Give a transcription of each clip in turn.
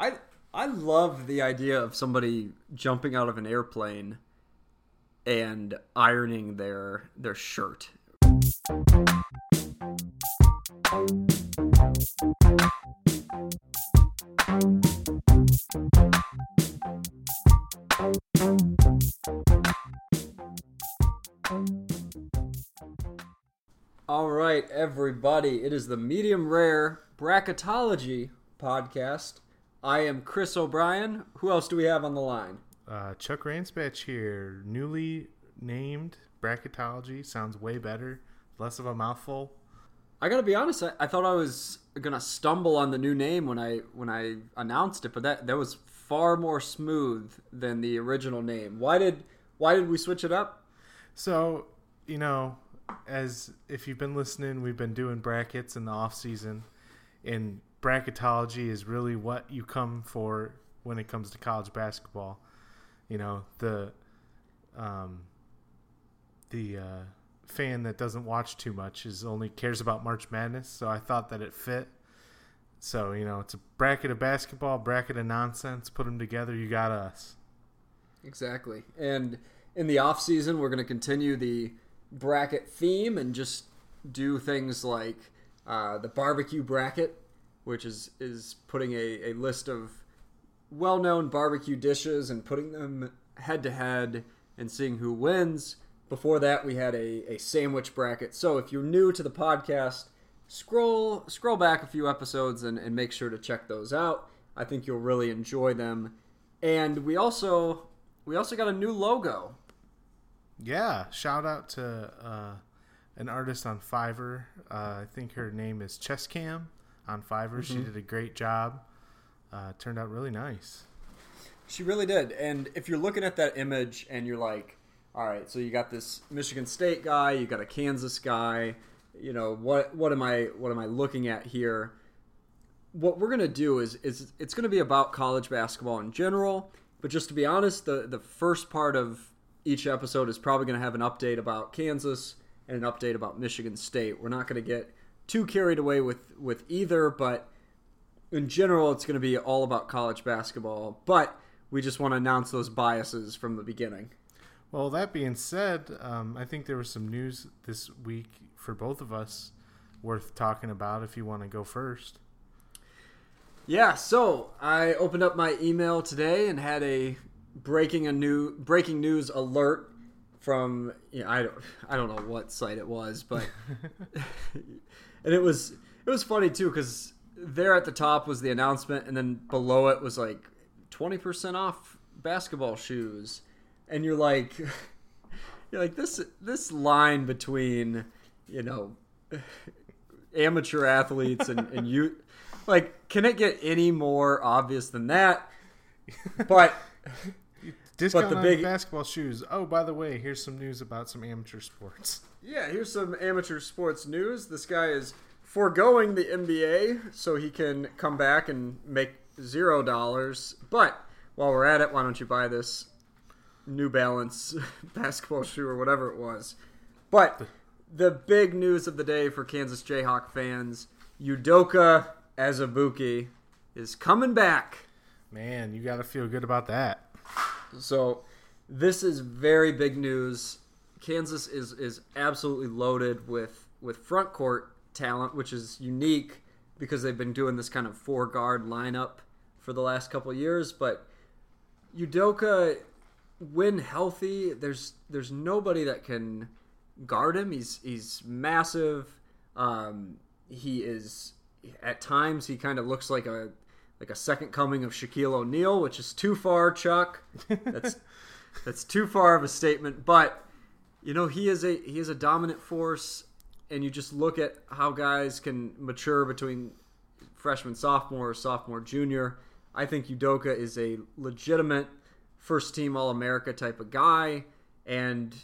I I love the idea of somebody jumping out of an airplane and ironing their their shirt. All right, everybody. It is the medium rare bracketology podcast. I am Chris O'Brien. Who else do we have on the line? Uh, Chuck Ransbatch here, newly named bracketology. Sounds way better, less of a mouthful. I gotta be honest. I, I thought I was gonna stumble on the new name when I when I announced it, but that that was far more smooth than the original name. Why did why did we switch it up? So you know, as if you've been listening, we've been doing brackets in the off season, and bracketology is really what you come for when it comes to college basketball. You know the um, the uh, fan that doesn't watch too much is only cares about March Madness. So I thought that it fit. So you know, it's a bracket of basketball, bracket of nonsense. Put them together, you got us. Exactly. And in the off season, we're going to continue the bracket theme and just do things like uh, the barbecue bracket, which is is putting a, a list of well known barbecue dishes and putting them head to head and seeing who wins. Before that, we had a, a sandwich bracket. So if you're new to the podcast, scroll scroll back a few episodes and, and make sure to check those out. I think you'll really enjoy them. And we also we also got a new logo. Yeah, shout out to uh, an artist on Fiverr. Uh, I think her name is Chesscam on Fiverr. Mm-hmm. She did a great job. Uh, turned out really nice. She really did. And if you're looking at that image and you're like, all right, so you got this Michigan State guy, you got a Kansas guy, you know, what what am I what am I looking at here? What we're gonna do is is it's gonna be about college basketball in general. But just to be honest, the the first part of each episode is probably going to have an update about Kansas and an update about Michigan State. We're not going to get too carried away with with either, but in general, it's going to be all about college basketball. But we just want to announce those biases from the beginning. Well, that being said, um, I think there was some news this week for both of us worth talking about. If you want to go first. Yeah, so I opened up my email today and had a breaking a new breaking news alert from you know, I don't I don't know what site it was, but and it was it was funny too because there at the top was the announcement, and then below it was like twenty percent off basketball shoes, and you're like you're like this this line between you know amateur athletes and, and you like can it get any more obvious than that? But Discount but the big basketball shoes. Oh, by the way, here's some news about some amateur sports. Yeah, here's some amateur sports news. This guy is foregoing the NBA so he can come back and make zero dollars. But while we're at it, why don't you buy this New Balance basketball shoe or whatever it was? But the big news of the day for Kansas Jayhawk fans: Udoka Azubuike is coming back. Man, you got to feel good about that. So this is very big news. Kansas is is absolutely loaded with with front court talent, which is unique because they've been doing this kind of four guard lineup for the last couple years. But Udoka, when healthy, there's there's nobody that can guard him. He's he's massive. Um, he is at times he kind of looks like a like a second coming of Shaquille O'Neal, which is too far, Chuck. That's that's too far of a statement, but you know he is a he is a dominant force, and you just look at how guys can mature between freshman, sophomore, sophomore, junior. I think Udoka is a legitimate first team All America type of guy, and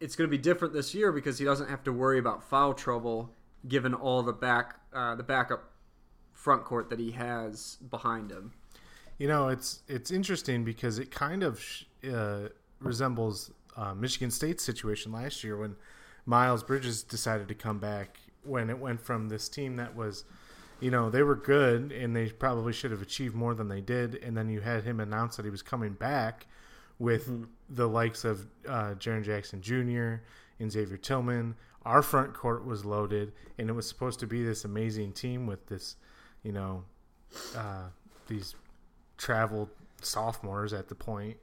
it's going to be different this year because he doesn't have to worry about foul trouble given all the back uh, the backup front court that he has behind him. You know, it's it's interesting because it kind of uh, resembles uh, Michigan State's situation last year when Miles Bridges decided to come back when it went from this team that was, you know, they were good and they probably should have achieved more than they did. And then you had him announce that he was coming back with Mm-hmm. the likes of uh, Jaren Jackson Jr. and Xavier Tillman. Our front court was loaded, and it was supposed to be this amazing team with this, you know, uh, these traveled sophomores at the point,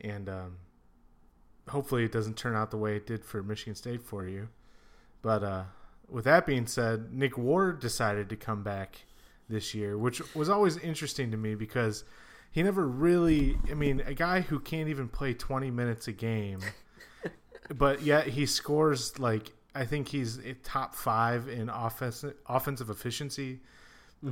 and um, hopefully it doesn't turn out the way it did for Michigan State for you. But uh, with that being said, Nick Ward decided to come back this year, which was always interesting to me because he never really. I mean, a guy who can't even play 20 minutes a game, but yet he scores like I think he's top five in offense, offensive efficiency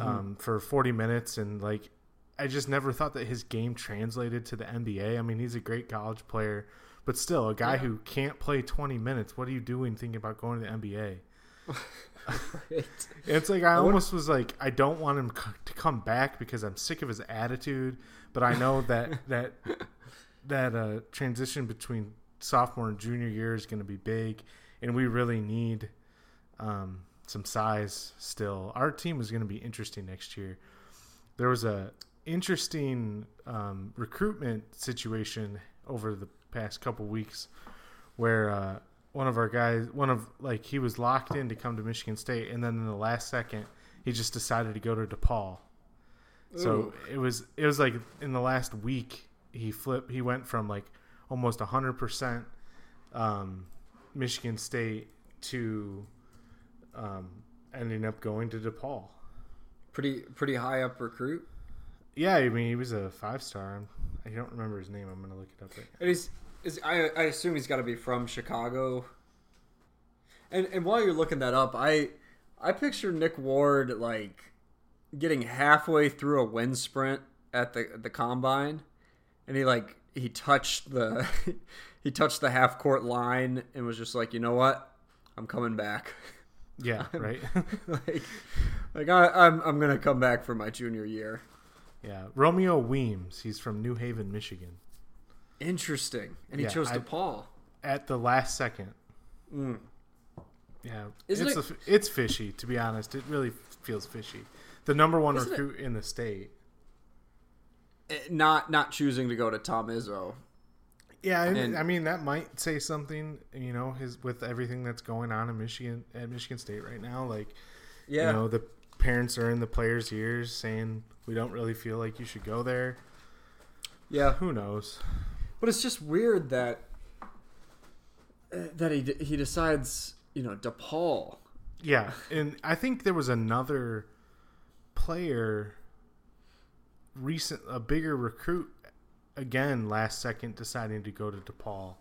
um, for 40 minutes, and like I just never thought that his game translated to the NBA. I mean, he's a great college player, but still, a guy Yeah. who can't play 20 minutes. What are you doing thinking about going to the NBA? Right. It's like I would- almost was like I don't want him c- to come back because I'm sick of his attitude, but I know that that that uh, transition between sophomore and junior year is going to be big, and we really need um, some size still. Our team is going to be interesting next year. There was a interesting um, recruitment situation over the past couple weeks where uh, one of our guys, one of like he was locked in to come to Michigan State, and then in the last second he just decided to go to DePaul. So Ooh. it was it was like in the last week he flipped he went from like almost hundred percent um, Michigan State to um, ending up going to DePaul. pretty pretty high up recruit. Yeah, I mean he was a five star. I don't remember his name. I'm gonna look it up. Right And he's is I I assume he's got to be from Chicago. And and while you're looking that up, I I picture Nick Ward like getting halfway through a wind sprint at the the combine, and he like he touched the he touched the half court line and was just like, you know what, I'm coming back. Yeah, right. like like I, I'm I'm gonna come back for my junior year. yeah, Romeo Weems. He's from New Haven, Michigan. Interesting, and he Yeah, chose I- DePaul. At the last second. Mm. Yeah, Isn't it's it- a, it's fishy to be honest. It really feels fishy. The number one Isn't it- recruit in the state. Eh, Not not choosing to go to Tom Izzo. Yeah, and, I mean that might say something. You know, his with everything that's going on in Michigan at Michigan State right now. Like, Yeah, you know, the parents are in the players' ears saying we don't really feel like you should go there. yeah. Who knows? But it's just weird that uh, that he he decides, you know, DePaul. Yeah, and I think there was another player recent a bigger recruit again last second deciding to go to DePaul.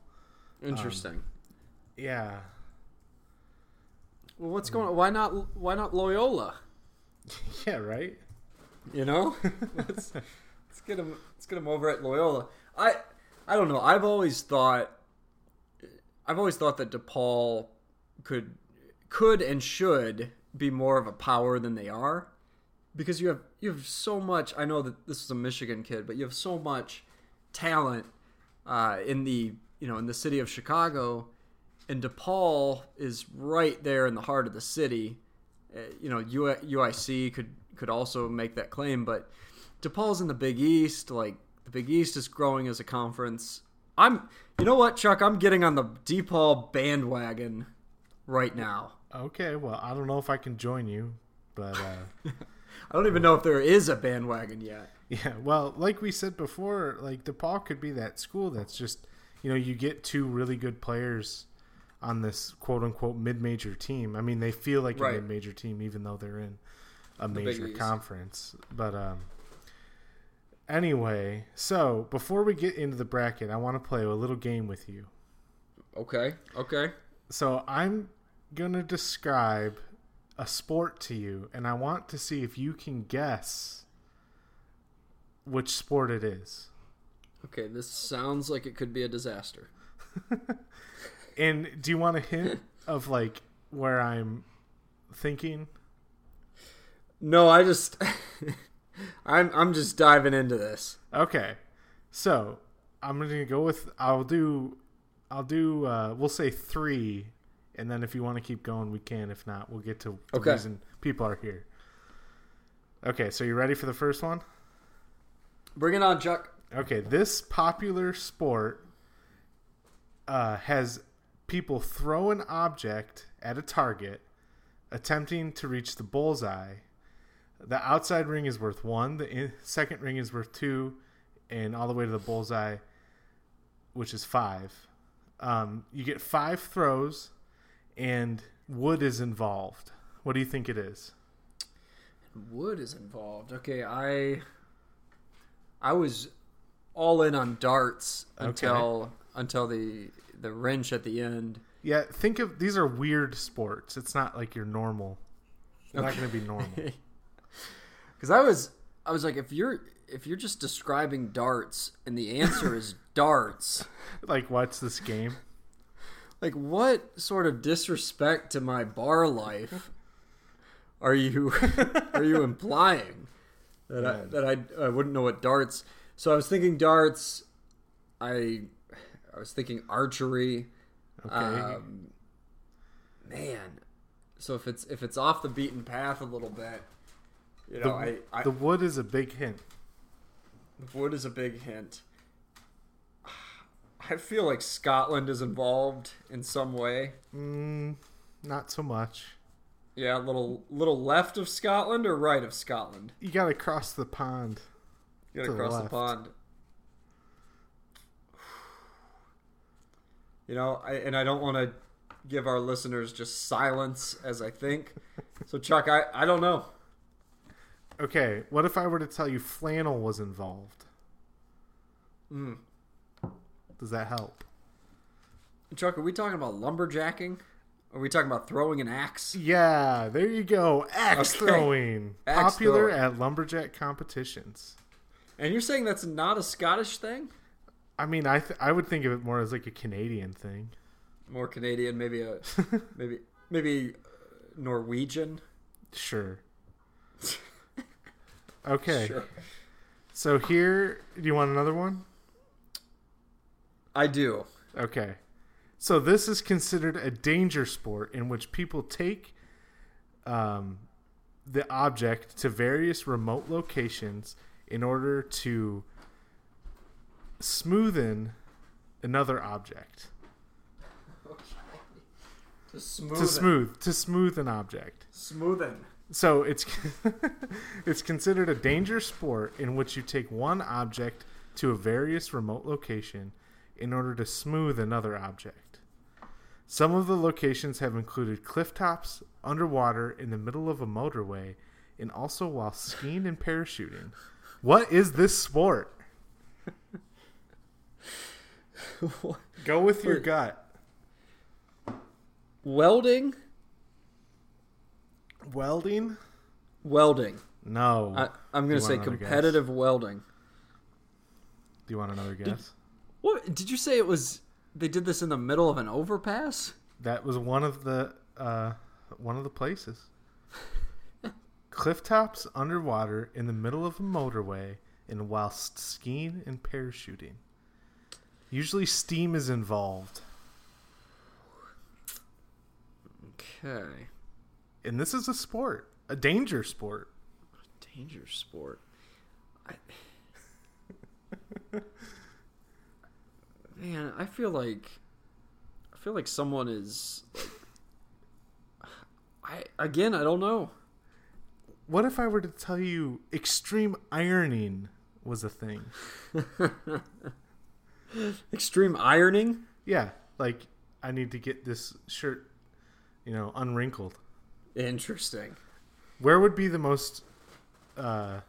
Um, Interesting. Yeah. well, what's going? on? Why not? Why not Loyola? Yeah, right? You know, let's, let's get him. Let's get him over at Loyola. I I don't know. I've always thought. I've always thought that DePaul could could and should be more of a power than they are, because you have you have so much. I know that this is a Michigan kid, but you have so much talent uh, in the you know in the city of Chicago, and DePaul is right there in the heart of the city. Uh, you know, U- UIC could could also make that claim, but DePaul's in the Big East. Like the Big East is growing as a conference. I'm, you know what, Chuck? I'm getting on the DePaul bandwagon right now. Okay, well, I don't know if I can join you, but uh I don't even know if there is a bandwagon yet. Yeah, well, like we said before, like DePaul could be that school that's just, you know, you get two really good players on this quote unquote mid major team. I mean, they feel like Right. a mid major team even though they're in a Big major conference. But um anyway, so before we get into the bracket, I want to play a little game with you. Okay. Okay. So I'm gonna describe a sport to you, and I want to see if you can guess which sport it is. Okay. This sounds like it could be a disaster. And do you want a hint of like where I'm thinking? No, I just, I'm I'm just diving into this. Okay, so I'm gonna go with I'll do I'll do uh, we'll say three, and then if you want to keep going, we can. If not, we'll get to the Okay. reason people are here. Okay, so you ready for the first one? Bring it on, Chuck. Okay, this popular sport uh, has people throw an object at a target, attempting to reach the bullseye. The outside ring is worth one, the in- second ring is worth two, and all the way to the bullseye, which is five. Um, you get five throws, and wood is involved. What do you think it is? Wood is involved. Okay, I I was all in on darts until until the the wrench at the end. Yeah, think of these are weird sports. It's not like your normal. They're not going to be normal. Because I was I was like, if you're if you're just describing darts and the answer is darts, like, what's this game? like what sort of disrespect to my bar life are you are you implying that I, that I I wouldn't know what darts? So I was thinking darts. I I was thinking archery. Okay. Um, man, so if it's if it's off the beaten path a little bit, you know, I, I the wood is a big hint. The wood is a big hint. I feel like Scotland is involved in some way. Mm, not so much. Yeah, a little little left of Scotland or right of Scotland. You got to cross the pond. You gotta the cross the left. pond. You know, I, and I don't want to give our listeners just silence as I think. So, Chuck, I, I don't know. Okay, what if I were to tell you flannel was involved? Mm. Does that help? Chuck, are we talking about lumberjacking? Are we talking about throwing an axe? Yeah, there you go. Axe Okay. throwing. Axe Popular throwing. at lumberjack competitions. And you're saying that's not a Scottish thing? I mean, I th- I would think of it more as like a Canadian thing. More Canadian, maybe a maybe maybe uh, Norwegian. Sure. Okay. Sure. So here, do you want another one? I do. Okay. So this is considered a danger sport in which people take um, the object to various remote locations in order to smoothen another object. To smooth. To smooth, to smooth an object. Smoothing. So it's it's considered a danger sport in which you take one object to a various remote location in order to smooth another object. Some of the locations have included cliff tops, underwater, in the middle of a motorway, and also while skiing and parachuting. What is this sport? Go with your gut. Welding. Welding? Welding. No. I, I'm going to say another guess? competitive welding. Do you want another guess? What did you say? It was they did this in the middle of an overpass. That was one of the uh, one of the places. Cliff tops underwater in the middle of a motorway and whilst skiing and parachuting. Usually steam is involved. Okay, And this is a sport, a danger sport. danger sport. I... Man, I feel like I feel like someone is like I again I don't know. What if I were to tell you extreme ironing was a thing? Extreme ironing. Yeah, like I need to get this shirt, you know, unwrinkled. Interesting. Where would be the most uh,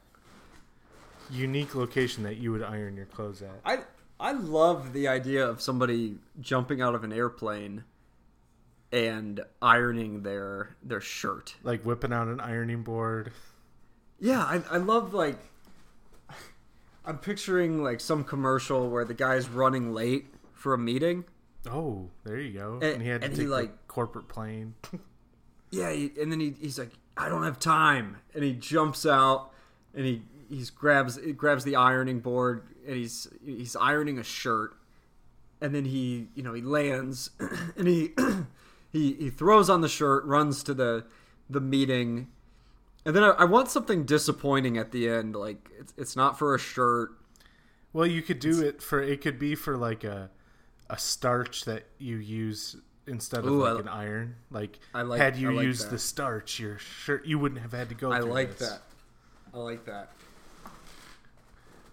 unique location that you would iron your clothes at? I I love the idea of somebody jumping out of an airplane and ironing their their shirt. Like whipping out an ironing board. Yeah, I, I love like I'm picturing like some commercial where the guy's running late for a meeting. Oh, there you go. And- And, he had to and take he, the like- corporate plane. Yeah, he, and then he, he's like, I don't have time, and he jumps out and he he's grabs he grabs the ironing board and he's he's ironing a shirt, and then he you know he lands and he he he throws on the shirt, runs to the the meeting, And then I, I want something disappointing at the end. Like it's it's not for a shirt. Well, you could do it for it could be for like a a starch that you use instead of Ooh, like I- an iron. Like, I like- had you like used that. the starch, your shirt you wouldn't have had to go. I like this. that. I like that.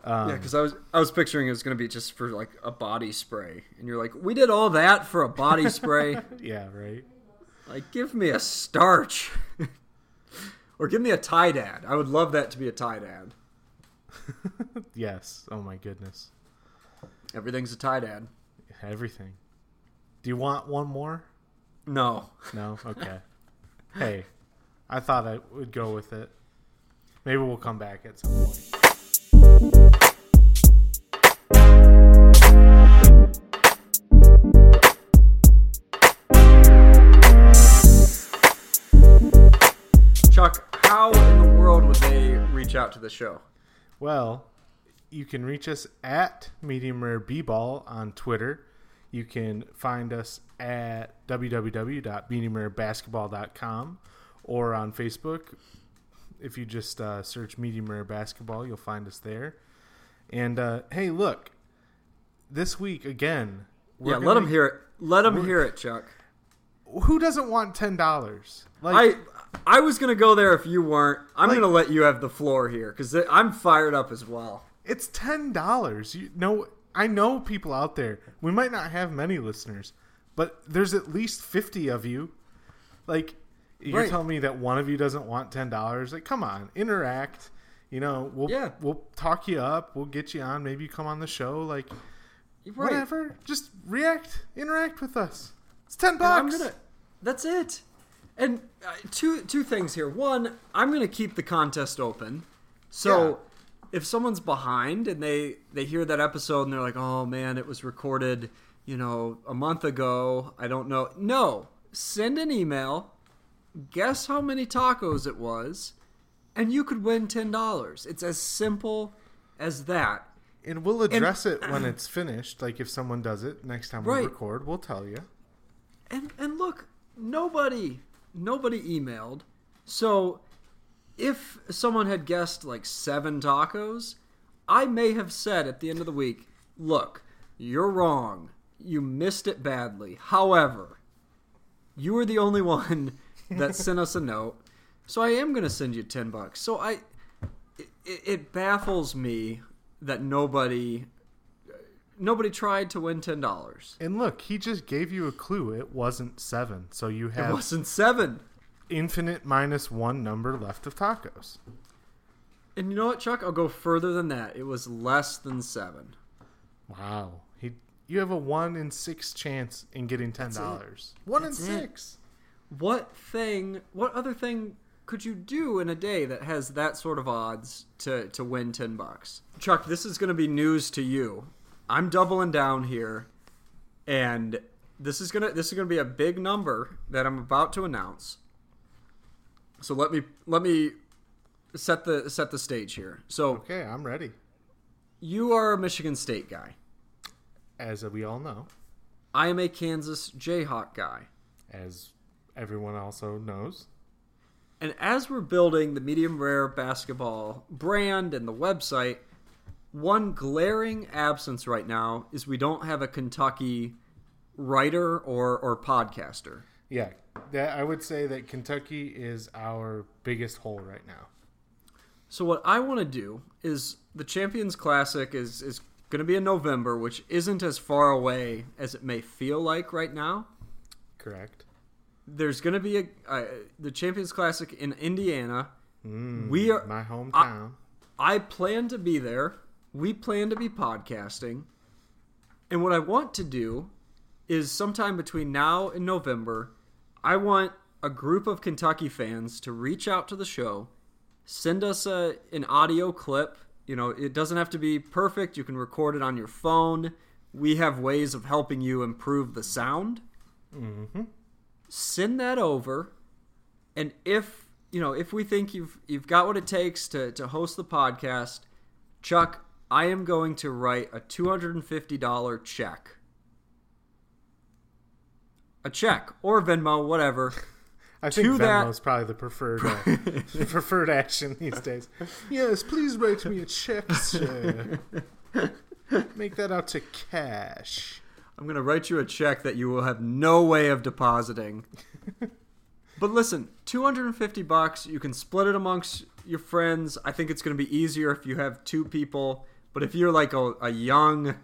Um, Yeah, because I was I was picturing it was gonna be just for like a body spray, and you're like, we did all that for a body spray. yeah, right. like, give me a starch, or give me a Tide ad. I would love that to be a Tide ad. Yes. Oh my goodness. Everything's a Tide ad. Everything. Do you want one more? No, No. Okay. hey, I thought I would go with it. Maybe we'll come back at some point. They reach out to the show? Well, you can reach us at Medium Rare B-Ball on Twitter. You can find us at www.mediumrarebasketball.com or on Facebook. If you just uh, search Medium Rare Basketball, you'll find us there. And uh, hey, look, this week again. we're yeah, let them hear it. Let them hear it, Chuck. Who doesn't want ten dollars? Like, I I was gonna go there if you weren't. I'm Like- gonna let you have the floor here because I'm fired up as well. It's ten dollars. You know, I know people out there. We might not have many listeners, but there's at least fifty of you. Like, you're Right. telling me that one of you doesn't want ten dollars? Like, come on, interact. You know, we'll Yeah. we'll talk you up. We'll get you on. Maybe you come on the show. Like, Right. whatever. Just react, interact with us. It's ten bucks. gonna. That's it. And uh, two two things here. One, I'm gonna keep the contest open. So if someone's behind and they they hear that episode and they're like, "Oh man, it was recorded, you know, a month ago. I don't know." No, send an email. Guess how many tacos it was, and you could win ten dollars. It's as simple as that. And we'll address it when it's finished. Like if someone does it next time Right. we record, we'll tell you. And and look, nobody nobody emailed. So if someone had guessed like seven tacos, I may have said at the end of the week, look, you're wrong. You missed it badly. However, you were the only one that sent us a note. So I am going to send you 10 bucks. So I it, it baffles me that nobody nobody tried to win $10. And look, he just gave you a clue. It wasn't seven. So you have It wasn't 7. infinite minus one number left of tacos. And you know what, Chuck? I'll go further than that. It was less than seven. Wow. He you have a one in six chance in getting ten dollars. One That's in it. six. What thing? What other thing could you do in a day that has that sort of odds to to win ten bucks? Chuck, this is going to be news to you. I'm doubling down here, and this is gonna this is gonna be a big number that I'm about to announce. So let me let me set the set the stage here. So Okay, I'm ready. you are a Michigan State guy. As we all know, I am a Kansas Jayhawk guy. as everyone also knows. And as we're building the medium rare basketball brand and the website, one glaring absence right now is we don't have a Kentucky writer or, or podcaster. Yeah, that I would say that Kentucky is our biggest hole right now. So what I want to do is the Champions Classic is is going to be in November, which isn't as far away as it may feel like right now. Correct. There's going to be a uh, the Champions Classic in Indiana. Mm, We are- my hometown. I plan to be there. We plan to be podcasting. And what I want to do is sometime between now and November, I want a group of Kentucky fans to reach out to the show, send us a an audio clip. You know, it doesn't have to be perfect. You can record it on your phone. We have ways of helping you improve the sound. mm-hmm. Send that over, and if you know if we think you've you've got what it takes to to host the podcast, Chuck, I am going to write a two hundred and fifty dollar check. A check or Venmo, whatever. I think Venmo that- Venmo's probably the preferred uh, preferred action these days. Yes, please write me a check, sir. Make that out to cash. I'm going to write you a check that you will have no way of depositing. but listen, 250 bucks, you can split it amongst your friends. I think it's going to be easier if you have two people, but if you're like a, a young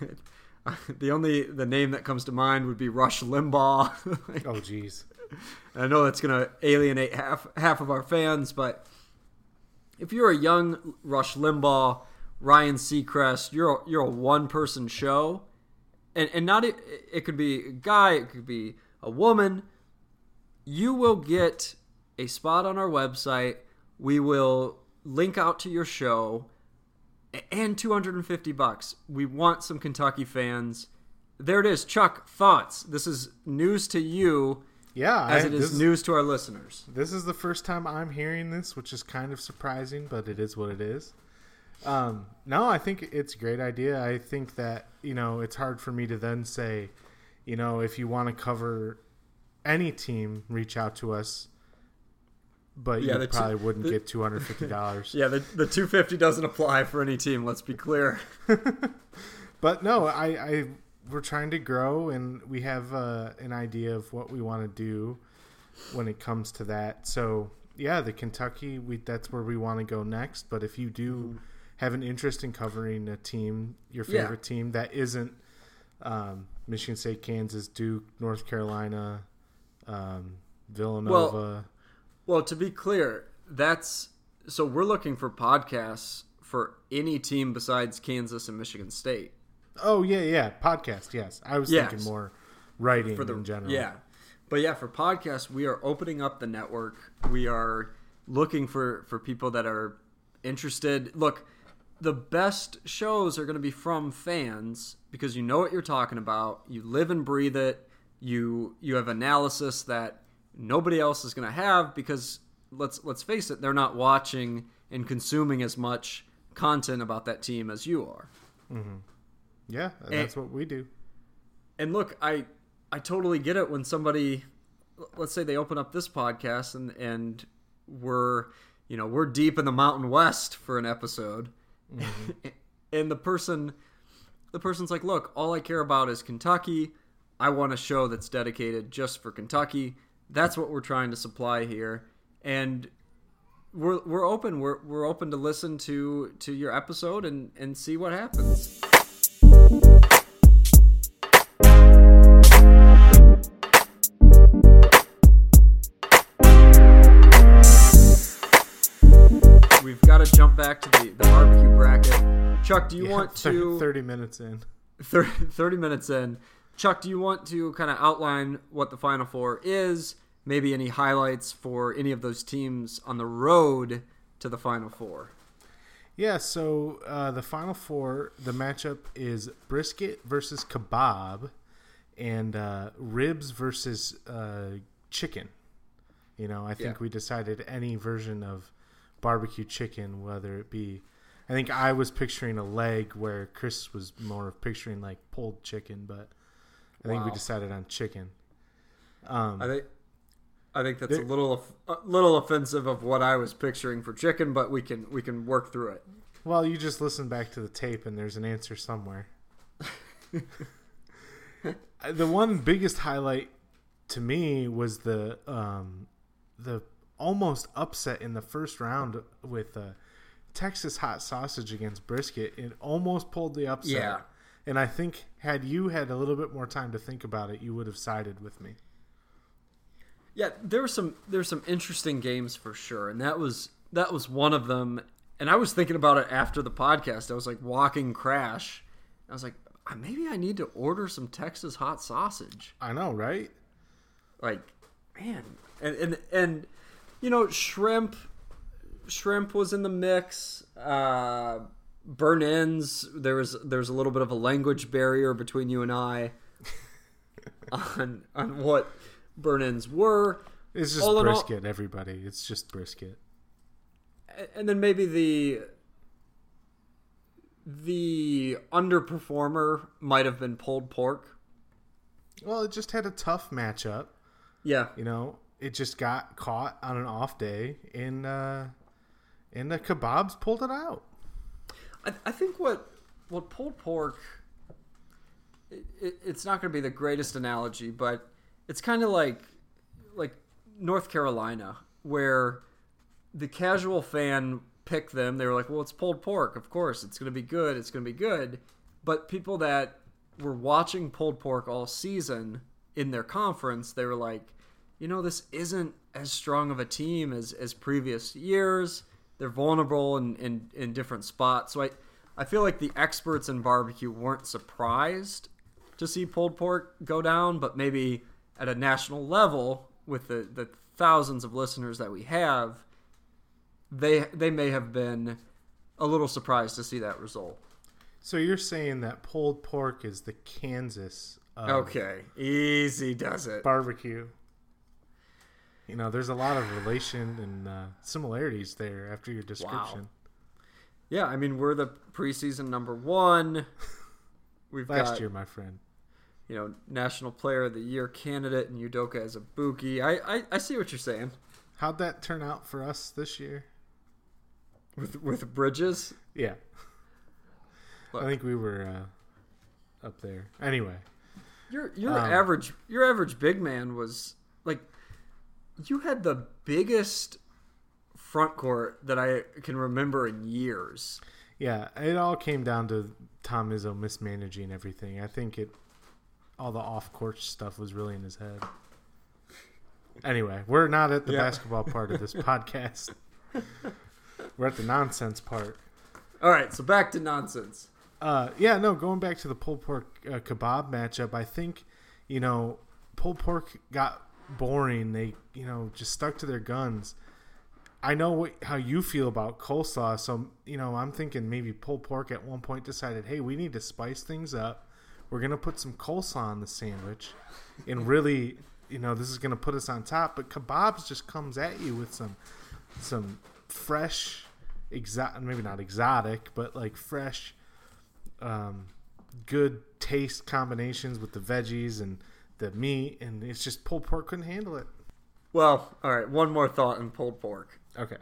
the only the name that comes to mind would be Rush Limbaugh. Like, Oh, jeez. I know that's going to alienate half half of our fans, but if you're a young Rush Limbaugh, Ryan Seacrest, you're a, you're a one person show, and and not it, it could be a guy, it could be a woman. You will get a spot on our website. We will link out to your show, and 250 bucks. We want some Kentucky fans. There it is, Chuck. Thoughts? This is news to you Yeah, as I- it is this, news to our listeners. This is the first time I'm hearing this, which is kind of surprising, but it is what it is. Um, no, I think it's a great idea. I think that you know it's hard for me to then say, you know, if you want to cover any team, reach out to us. But Yeah, you the two- probably wouldn't the- get two hundred fifty dollars. Yeah, the, the 250 doesn't apply for any team. Let's be clear. But no, I, I we're trying to grow, and we have uh, an idea of what we want to do when it comes to that. So yeah, the Kentucky, we that's where we want to go next. But if you do have an interest in covering a team, your Yeah. favorite team that isn't um, Michigan State, Kansas, Duke, North Carolina, um, Villanova. Well, to be clear, that's so we're looking for podcasts for any team besides Kansas and Michigan State. oh yeah, yeah, podcast. Yes, I was Yes. thinking more writing for the in general. Yeah, but yeah, for podcasts, we are opening up the network. We are looking for for people that are interested. Look, the best shows are going to be from fans because you know what you're talking about. You live and breathe it. You you have analysis that nobody else is going to have because let's let's face it, they're not watching and consuming as much content about that team as you are. Mm-hmm. yeah, that's what we do. and look, I I totally get it when somebody let's say they open up this podcast and and we're you know, we're deep in the Mountain West for an episode. Mm-hmm. and the person the person's like, "Look, all I care about is Kentucky. I want a show that's dedicated just for Kentucky. That's what we're trying to supply here." And we're we're open. We're we're open to listen to to your episode and and see what happens. We've got to jump back to the, the barbecue bracket. Chuck, do you Yeah, want to 30 minutes in. 30, 30 minutes in. Chuck, do you want to kind of outline what the Final Four is? Maybe any highlights for any of those teams on the road to the Final Four? Yeah, so uh, the final four, the matchup is brisket versus kebab, and uh, ribs versus uh, chicken. You know, I think Yeah. we decided any version of barbecue chicken, whether it be. I think I was picturing a leg, where Chris was more of picturing like pulled chicken, but I think we decided on chicken. Um, I think I think that's a little a little offensive of what I was picturing for chicken, but we can we can work through it. Well, you just listen back to the tape and there's an answer somewhere. the one biggest highlight to me was the um, the almost upset in the first round with uh, Texas hot sausage against brisket. It almost pulled the upset. Yeah. And I think had you had a little bit more time to think about it, you would have sided with me. Yeah, there were some there's some interesting games for sure, and that was that was one of them. And I was thinking about it after the podcast. I was like walking crash. I was like, "Ah, maybe I need to order some Texas hot sausage. I know, right? Like, man, and and and you know, shrimp, shrimp was in the mix. Uh, burnt ends. There was there was a little bit of a language barrier between you and I on on what burnt ends were. It's just All in all- brisket, everybody. It's just brisket. and then maybe the the underperformer might have been pulled pork. Well, it just had a tough matchup. Yeah, You know, it just got caught on an off day, and uh, and the kebabs pulled it out. I, I think what what pulled pork. It, it, it's not going to be the greatest analogy, but it's kind of like like North Carolina, where the casual fan picked them. They were like, "Well, it's pulled pork. Of course, it's going to be good. It's going to be good." But people that were watching pulled pork all season in their conference, they were like, "You know, this isn't as strong of a team as as previous years. They're vulnerable in in, in different spots." So I I feel like the experts in barbecue weren't surprised to see pulled pork go down, but maybe at a national level with the, the thousands of listeners that we have, they they may have been a little surprised to see that result. So you're saying that pulled pork is the Kansas of Okay, easy does it. barbecue. You know, there's a lot of relation and uh, similarities there after your description. Yeah, I mean we're the preseason number one. We've Last got year, my friend. You know national player of the year candidate and Udoka Azubuike. I, I I see what you're saying How'd that turn out for us this year? with with Bridges. Yeah. Look. I think we were uh, up there. Anyway, Your your Um, average your average big man was like you had the biggest front court that I can remember in years. yeah, it all came down to Tom Izzo mismanaging everything. I think it, all the off court stuff was really in his head. Anyway, we're not at the Yeah. basketball part of this podcast. We're at the nonsense part. All right, so back to nonsense. Uh, yeah, no, going back to the pulled pork uh, kebab matchup, I think, you know, pulled pork got boring. They, you know, just stuck to their guns. I know what, how you feel about coleslaw, so, you know, I'm thinking maybe pulled pork at one point decided, hey, we need to spice things up. We're going to put some coleslaw on the sandwich and really, you know, this is going to put us on top. But kebabs just comes at you with some, some fresh, exotic, maybe not exotic, but like fresh, um, good taste combinations with the veggies and the meat, and it's just pulled pork couldn't handle it. Well, all right, one more thought on pulled pork. Okay.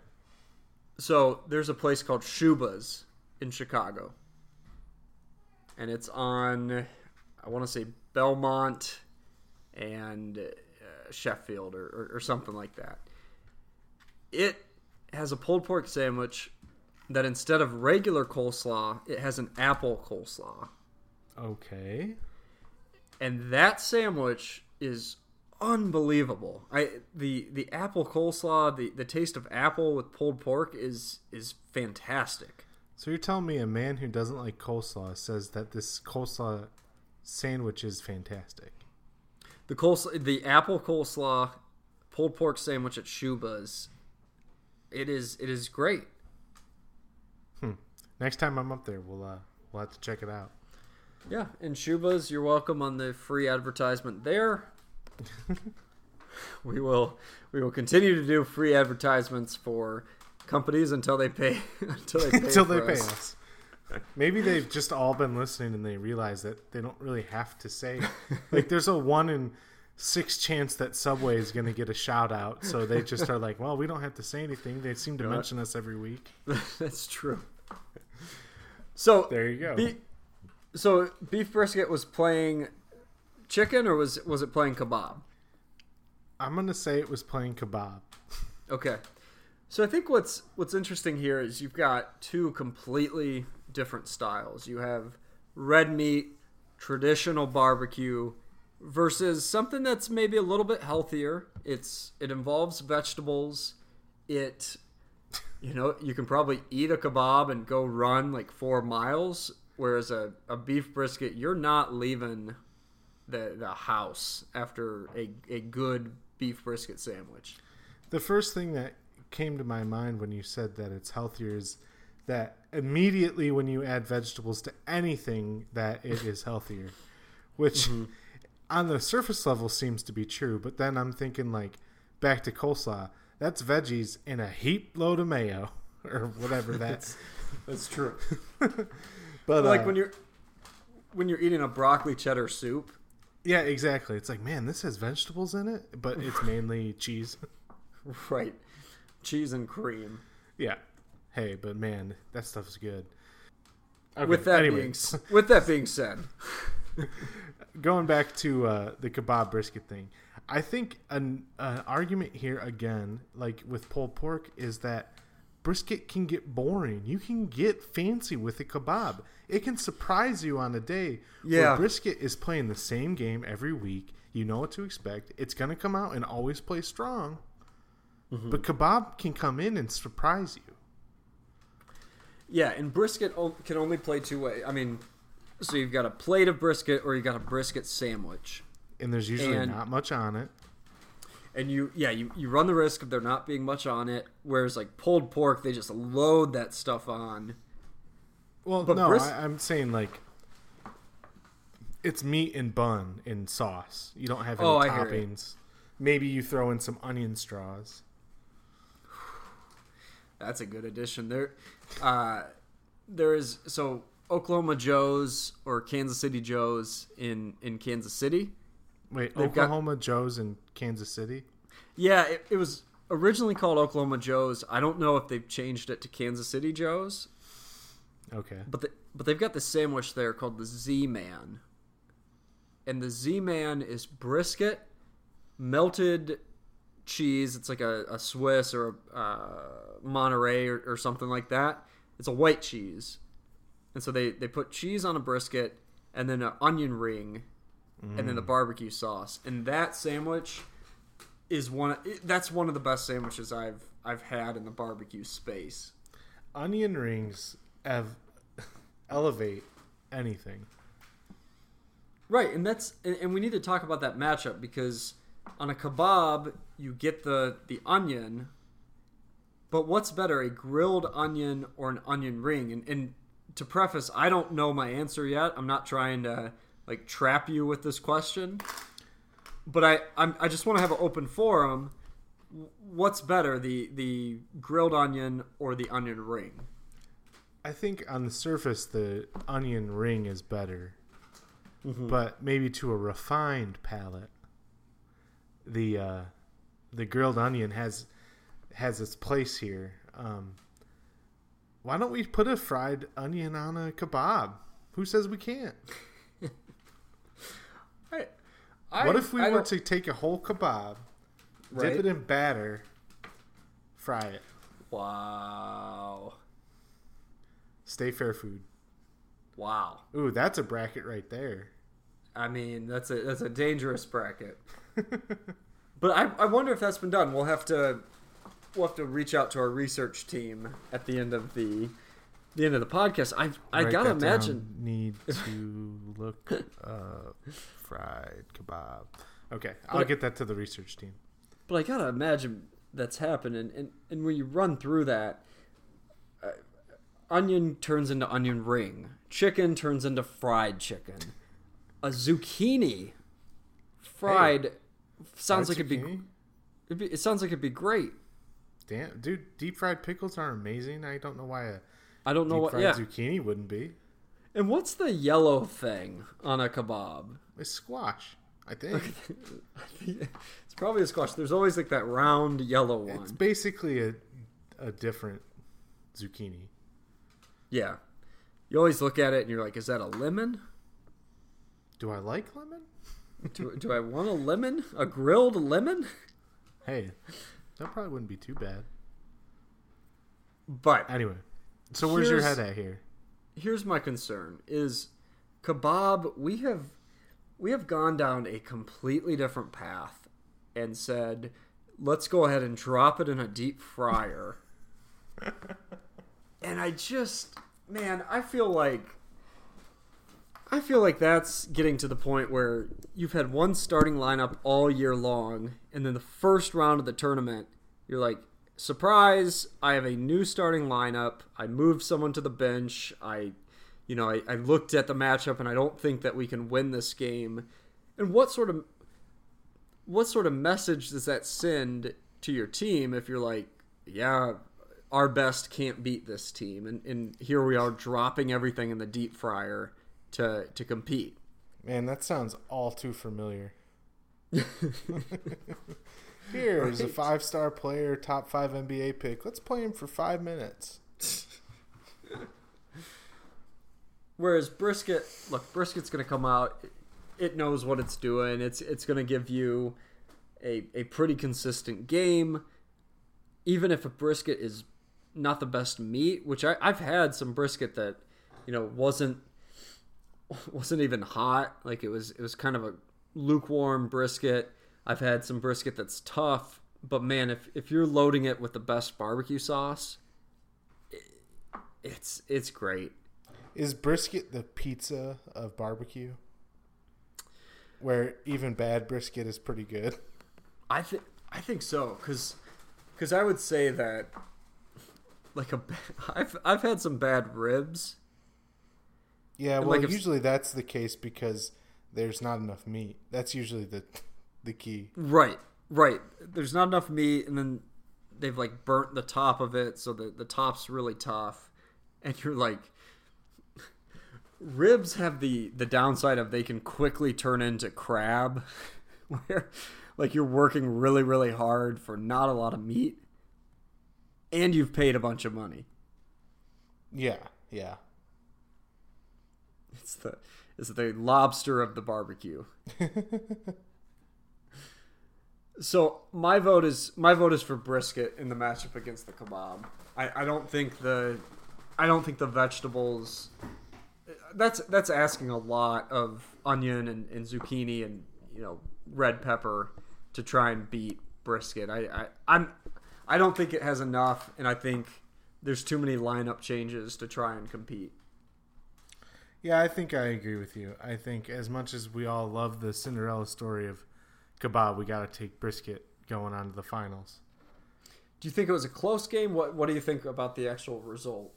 So there's a place called Schubas in Chicago, and it's on I want to say Belmont and uh, Sheffield or, or, or something like that. It has a pulled pork sandwich that instead of regular coleslaw, it has an apple coleslaw. Okay. and that sandwich is unbelievable. I the the apple coleslaw, the the taste of apple with pulled pork is is fantastic. So you're telling me a man who doesn't like coleslaw says that this coleslaw sandwich is fantastic. The coleslaw, the apple coleslaw pulled pork sandwich at Schubas, it is it is great. Hmm. Next time I'm up there, we'll uh, we'll have to check it out. Yeah, and Schubas, you're welcome on the free advertisement there. we will we will continue to do free advertisements for companies until they pay until they pay Until they pay us. Maybe they've just all been listening and they realize that they don't really have to say. Like, there's a one in six chance that Subway is going to get a shout out. So they just are like, well, we don't have to say anything. They seem to You know what? mention us every week. That's true. So There you go. Be- so beef brisket was playing chicken or was was it playing kebab? I'm going to say it was playing kebab. Okay. So I think what's what's interesting here is you've got two completely different styles. You have red meat, traditional barbecue versus something that's maybe a little bit healthier. It's it involves vegetables. It you know, you can probably eat a kebab and go run like 4 miles whereas a, a beef brisket you're not leaving the the house after a, a good beef brisket sandwich. The first thing that came to my mind when you said that it's healthier is that immediately when you add vegetables to anything that it is healthier which on the surface level seems to be true but then i'm thinking like back to coleslaw that's veggies in a heap load of mayo or whatever that's That's true. but like uh, when you're when you're eating a broccoli cheddar soup Yeah, exactly. It's like, man, this has vegetables in it, but it's mainly cheese. Right. Cheese and cream. yeah. Hey, but man, that stuff's good. Okay, with that being with that being said, going back to uh, the kebab brisket thing, I think an, an argument here again, like with pulled pork, is that brisket can get boring. You can get fancy with a kebab. It can surprise you on a day Yeah. where brisket is playing the same game every week. You know what to expect. It's going to come out and always play strong. Mm-hmm. But kebab can come in and surprise you. yeah, and brisket can only play two ways. I mean, so you've got a plate of brisket or you've got a brisket sandwich. And there's usually And- not much on it. and you yeah you, you run the risk of there not being much on it whereas like pulled pork they just load that stuff on Well, But no, bris- I, I'm saying like it's meat and bun and sauce. You don't have any Oh, I hear you. toppings. Maybe you throw in some onion straws. That's a good addition there uh there is so oklahoma joe's or kansas city joe's in in kansas city Wait, They've got- Oklahoma Joe's in Kansas City. yeah it, it was originally called oklahoma joe's i don't know if they've changed it to kansas city joe's Okay. But the, but they've got the sandwich there called the Z Man, and the Z Man is brisket, melted cheese. It's like a, a Swiss or a uh, Monterey or, or something like that. It's a white cheese, and so they they put cheese on a brisket and then an onion ring, and then the mm. barbecue sauce. And that sandwich is one. That's one of the best sandwiches I've I've had in the barbecue space. Onion rings have elevate anything. Right, and that's and, and we need to talk about that matchup because on a kebab you get the the onion, but what's better, a grilled onion or an onion ring? And, and to preface, I don't know my answer yet. I'm not trying to like trap you with this question, but I I'm, I just want to have an open forum. What's better, the the grilled onion or the onion ring? I think on the surface the onion ring is better, Mm-hmm. but maybe to a refined palate, the uh, the grilled onion has has its place here. Um, why don't we put a fried onion on a kebab? Who says we can't? I, what if we I were don't- to take a whole kebab, Right. dip it in batter, fry it? Wow, Stay fair food. wow. Ooh, that's a bracket right there. I mean, that's a that's a dangerous bracket. but I, I wonder if that's been done. We'll have to we'll have to reach out to our research team at the end of the the end of the podcast. I I Write gotta that down. imagine. Need to look up fried kebab. Okay, I'll But- get that to the research team. But I gotta imagine that's happening, and and when you run through that, uh, onion turns into onion ring, chicken turns into fried chicken, a zucchini fried sounds like it'd be, zucchini? it'd be it sounds like it'd be great. Damn, dude, deep fried pickles are amazing. I don't know why a I don't know deep what. fried Yeah, zucchini wouldn't be. and what's the yellow thing on a kebab? It's squash, I think. it's probably a squash. There's always like that round yellow one. it's basically a a different zucchini. Yeah, you always look at it and you're like, is that a lemon? Do I like lemon? Do, do I want a lemon? A grilled lemon? Hey, that probably wouldn't be too bad. But Anyway, so where's your head at here? here's my concern: is kebab. We have we have gone down a completely different path and said, let's go ahead and drop it in a deep fryer. and I just, man, I feel like. I feel like that's getting to the point where you've had one starting lineup all year long, and then the first round of the tournament, you're like, surprise, I have a new starting lineup. I moved someone to the bench. I, you know, I, I looked at the matchup, and I don't think that we can win this game. And what sort of what sort of message does that send to your team if you're like, yeah, our best can't beat this team, and, and here we are dropping everything in the deep fryer to to compete. Man, that sounds all too familiar. Here's a five star player, top five NBA pick. Let's play him for five minutes. Whereas brisket, look, brisket's going to come out. It, it knows what it's doing. It's it's going to give you a a pretty consistent game. Even if a brisket is not the best meat, which I, I've had some brisket that you know wasn't wasn't even hot. Like it was it was kind of a lukewarm brisket. I've had some brisket that's tough, but man, if if you're loading it with the best barbecue sauce, it, it's it's great. Is brisket the pizza of barbecue? Where even bad brisket is pretty good. I think I think so because cuz I would say that like a I've I've had some bad ribs. Yeah, And, well, like, if- usually that's the case because there's not enough meat. That's usually the the key. Right, right. There's not enough meat, and then they've like burnt the top of it, so the the top's really tough, and you're like. Ribs have the the downside of they can quickly turn into crab, where like you're working really really hard for not a lot of meat, and you've paid a bunch of money. Yeah, yeah. It's the it's the lobster of the barbecue. so my vote is my vote is for brisket in the matchup against the kebab. I, I don't think the I don't think the vegetables that's that's asking a lot of onion and, and zucchini and you know red pepper to try and beat brisket. I, I I'm I don't think it has enough and I think there's too many lineup changes to try and compete. Yeah, I think I agree with you. I think as much as we all love the Cinderella story of kebab, we got to take brisket going on to the finals. Do you think it was a close game? What What do you think about the actual result?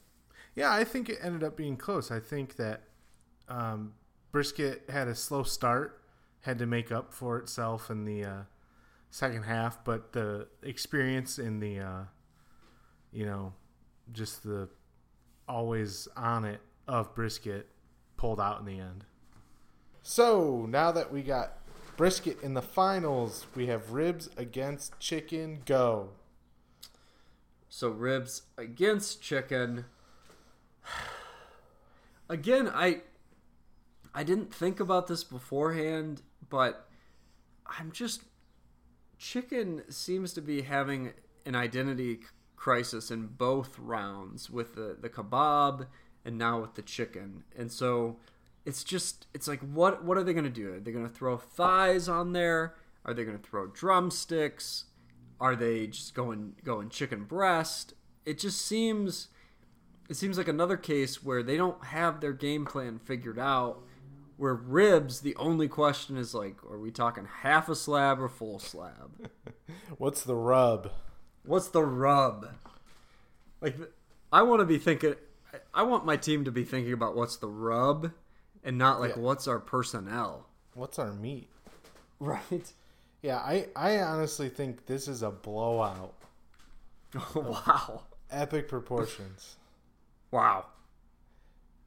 Yeah, I think it ended up being close. I think that um, brisket had a slow start, had to make up for itself in the uh, second half, but the experience in the, uh, you know, just the always on it of brisket pulled out in the end. So now that we got brisket in the finals, we have ribs against chicken. Go. So ribs against chicken. Again, I I didn't think about this beforehand, but I'm just chicken seems to be having an identity crisis in both rounds with the the kebab and now with the chicken. And so it's just it's like what what are they going to do? Are they going to throw thighs on there? Are they going to throw drumsticks? Are they just going going chicken breast? It just seems it seems like another case where they don't have their game plan figured out. Where ribs, the only question is like, are we talking half a slab or full slab? What's the rub? What's the rub? Like, I want to be thinking. I want my team to be thinking about what's the rub, and not like Yeah. what's our personnel. What's our meat? Right. Yeah, I, I honestly think this is a blowout. wow. Epic proportions. Wow.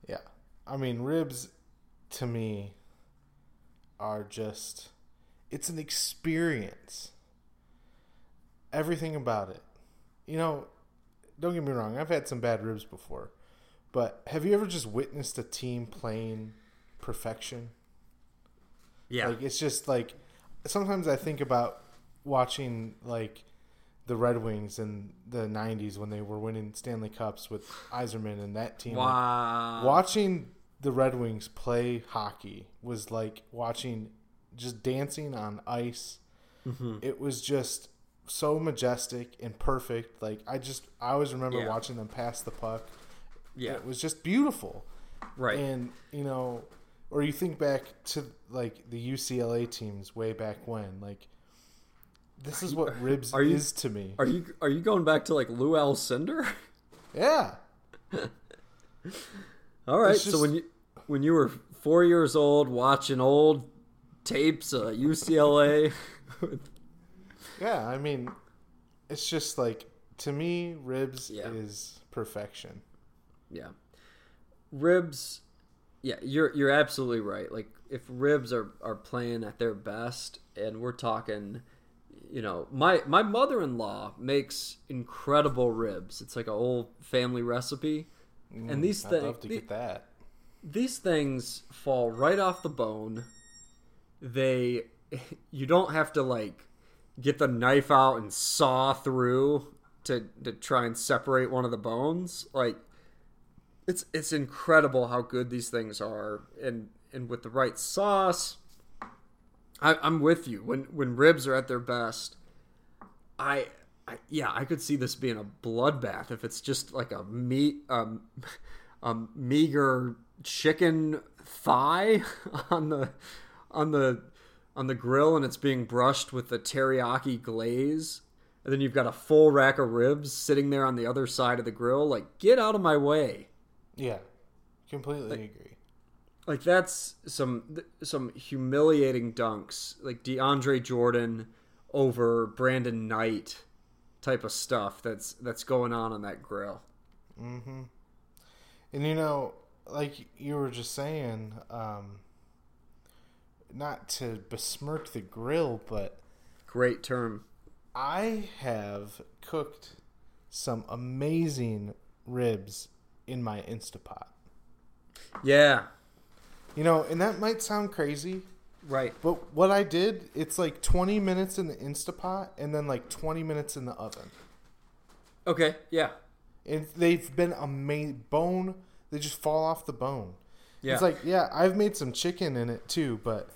Yeah. I mean, ribs to me are just it's an experience. Everything about it. You know, don't get me wrong, I've had some bad ribs before. But have you ever just witnessed a team playing perfection? Yeah. Like it's just like sometimes I think about watching like the Red Wings in the '90s when they were winning Stanley Cups with Yzerman and that team. Like, wow. watching the Red Wings play hockey was like watching just dancing on ice. Mhm. It was just so majestic and perfect. Like I just I always remember Yeah. watching them pass the puck. Yeah. It was just beautiful. Right. And you know, or you think back to like the UCLA teams way back when, like this is what ribs are you- is to me. Are you are you going back to like Lou Alcindor? yeah. All right. It's so when you when you were four years old watching old tapes of UCLA, Yeah, I mean it's just like to me ribs Yeah. is perfection. yeah, ribs. Yeah, you're you're absolutely right. Like if ribs are are playing at their best, and we're talking, you know, my my mother in law makes incredible ribs. It's like a old family recipe, and mm, these things love to get that. these things fall right off the bone. They you don't have to like get the knife out and saw through to to try and separate one of the bones. Like it's it's incredible how good these things are and and with the right sauce I, I'm with you. When when ribs are at their best, I, I yeah, I could see this being a bloodbath if it's just like a meat um a meager chicken thigh on the on the on the grill and it's being brushed with the teriyaki glaze. And then you've got a full rack of ribs sitting there on the other side of the grill. Like, get out of my way. Yeah, completely agree. like that's some some humiliating dunks like DeAndre Jordan over Brandon Knight type of stuff that's that's going on on that grill. Mm-hmm. And you know, like you were just saying, um, not to besmirch the grill, but Great term. I have cooked some amazing ribs in my Instapot. Yeah, You know, and that might sound crazy, right. but what I did, it's like 20 minutes in the Instapot and then like 20 minutes in the oven. Okay, yeah. And they've been amazing. Bone, they just fall off the bone. Yeah. It's like, yeah, I've made some chicken in it too, but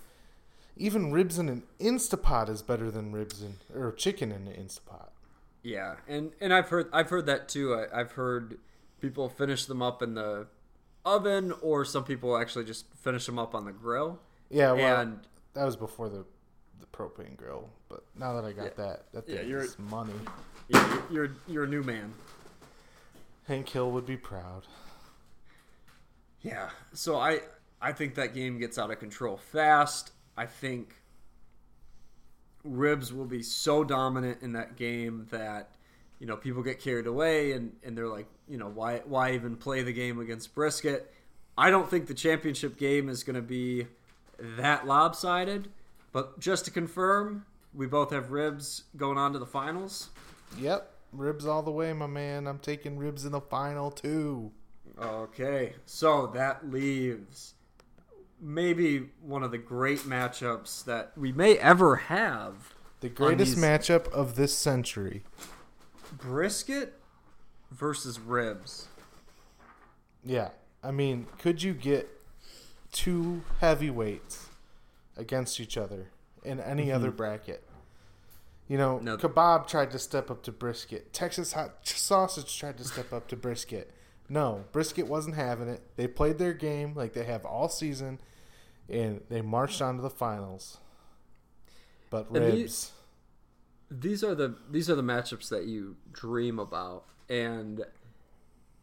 even ribs in an Instapot is better than ribs in or chicken in an Instapot. Yeah, and and I've heard I've heard that too. I, I've heard people finish them up in the oven, or some people actually just finish them up on the grill. Yeah, well, and that was before the the propane grill, but now that I got that, that Yeah, thing you're- is money. yeah, you're you're a new man. Hank Hill would be proud. Yeah. So I I think that game gets out of control fast. I think Ribs will be so dominant in that game that you know people get carried away and and they're like you know why why even play the game against Brisket? I don't think the championship game is going to be that lopsided. But just to confirm, we both have Ribs going on to the finals. Yep, ribs all the way, my man. I'm taking ribs in the final too. Okay, so that leaves maybe one of the great matchups that we may ever have. The greatest these- matchup of this century. Brisket versus ribs. Yeah, I mean, could you get two heavyweights against each other in any other mm-hmm. bracket? You know, No. kebab tried to step up to brisket. Texas hot sausage tried to step up to brisket. No, brisket wasn't having it. They played their game like they have all season, and they marched on to the finals. But ribs, These are the these are the matchups that you dream about and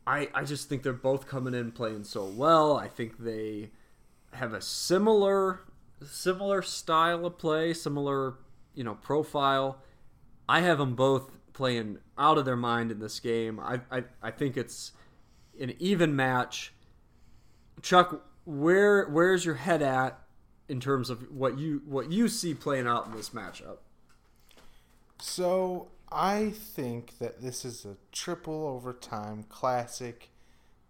I I just think they're both coming in playing so well. I think they have a similar similar style of play, similar, you know, profile. I have them both playing out of their mind in this game. I I, I think it's an even match. Chuck, where where's your head at in terms of what you what you see playing out in this matchup? So I think that this is a triple overtime classic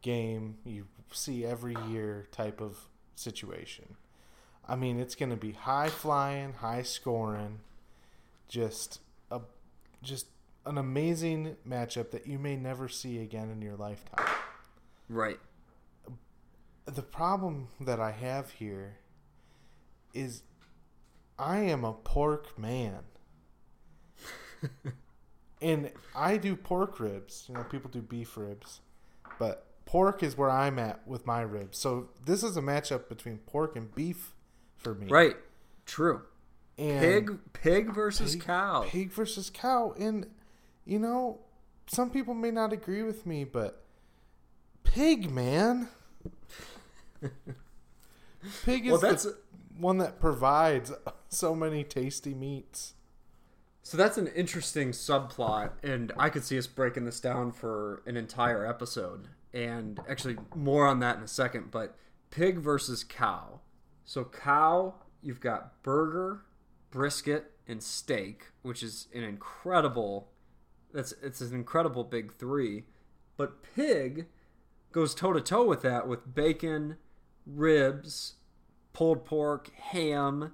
game you see every year type of situation. I mean, it's going to be high flying, high scoring, just a just an amazing matchup that you may never see again in your lifetime. Right. The problem that I have here is I am a pork man. and I do pork ribs. You know, people do beef ribs. But pork is where I'm at with my ribs. So this is a matchup between pork and beef for me. Right. True. And Pig pig versus pig- cow. Pig versus cow. And, you know, some people may not agree with me, but pig, man. Pig is Well, that's the one that provides so many tasty meats. So that's an interesting subplot and I could see us breaking this down for an entire episode and actually more on that in a second, but pig versus cow. So cow, you've got burger, brisket, and steak, which is an incredible. That's it's an incredible big three. But pig goes toe to toe with that with bacon, ribs, pulled pork, ham.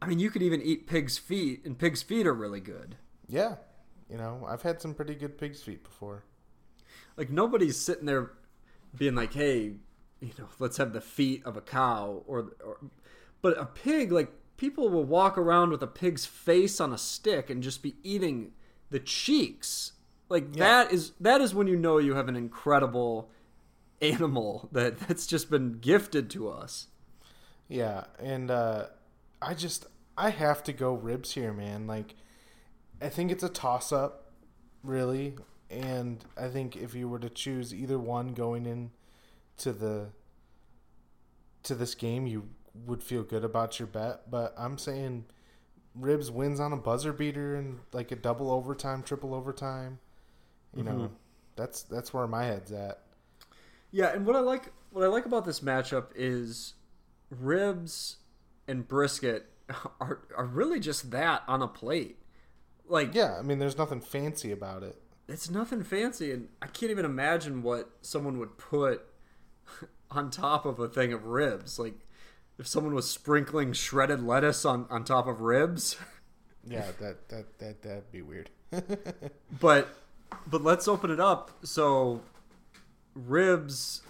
I mean, you could even eat pig's feet, and pig's feet are really good. Yeah, you know, I've had some pretty good pig's feet before. Like nobody's sitting there being like, "Hey, you know, let's have the feet of a cow," or, or but a pig, like people will walk around with a pig's face on a stick and just be eating the cheeks. Like Yeah. that is that is when you know you have an incredible animal that that's just been gifted to us. Yeah, and uh, I just I have to go ribs here, man. Like, I think it's a toss up, really, and I think if you were to choose either one going in to the to this game, you would feel good about your bet. But I'm saying ribs wins on a buzzer beater and like a double overtime, triple overtime. You know, Mhm. that's that's where my head's at. Yeah, and what I like what I like about this matchup is ribs and brisket are are really just that on a plate. Like Yeah, I mean, there's nothing fancy about it. it's nothing fancy and I can't even imagine what someone would put on top of a thing of ribs. Like if someone was sprinkling shredded lettuce on, on top of ribs. Yeah, that that that that'd be weird. But but let's open it up. So ribs